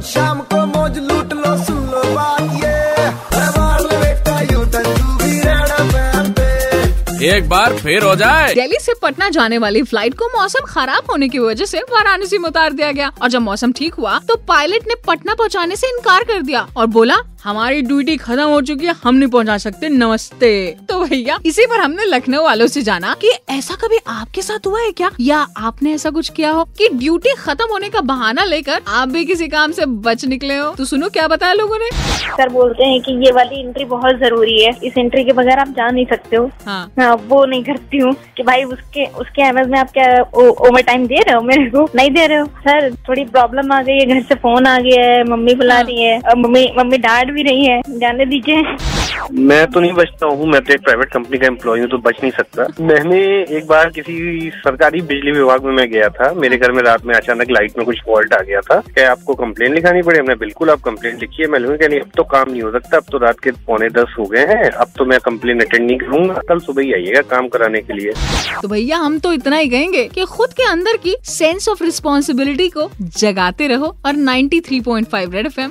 रोज शाम को मौज लूट लो सुन लो बात ये। तू एक बार फिर हो जाए। दिल्ली से पटना जाने वाली फ़्लाइट को मौसम खराब होने की वजह से वाराणसी में उतार दिया गया। और जब मौसम ठीक हुआ तो पायलट ने पटना पहुँचाने से इनकार कर दिया और बोला हमारी ड्यूटी खत्म हो चुकी है हम नहीं पहुँचा सकते। नमस्ते। भैया। इसी पर हमने लखनऊ वालों से जाना कि ऐसा कभी आपके साथ हुआ है क्या? या आपने ऐसा कुछ किया हो कि ड्यूटी खत्म होने का बहाना लेकर आप भी किसी काम से बच निकले हो? तो सुनो क्या बताया लोगों ने? सर बोलते हैं कि ये वाली एंट्री बहुत ज़रूरी है। इस एंट्री के बगैर आप जा नहीं सकते हो। हाँ। हाँ वो नहीं करती हूँ कि भाई उसके उसके एमएस में आप क्या ओवर टाइम दे रहे हो मेरे को? नहीं दे रहे हो। सर थोड़ी प्रॉब्लम आ गई है घर से फ़ोन आ गया है मम्मी बुला हाँ। रही है। मम्मी मम्मी डांट भी रही है। जाने दीजिए। मैं तो नहीं बचता हूँ, मैं तो एक प्राइवेट कंपनी का एम्प्लॉय हूँ तो बच नहीं सकता। मैंने एक बार किसी सरकारी बिजली विभाग में मैं गया था, मेरे घर में रात में अचानक लाइट में कुछ फॉल्ट आ गया था क्या आपको कंप्लेन लिखानी पड़ी। हमने बिल्कुल, आप कंप्लेन लिखिए। मैं लूँगा नहीं, अब तो काम नहीं हो सकता। अब तो रात के पौने दस हो गए हैं। अब तो मैं कंप्लेन अटेंड नहीं करूँगा। कल सुबह ही आइएगा काम कराने के लिए। तो भैया, हम तो इतना ही कहेंगे कि खुद के अंदर की सेंस ऑफ़ रिस्पॉन्सिबिलिटी को जगाते रहो और 93.5 रेड एफएम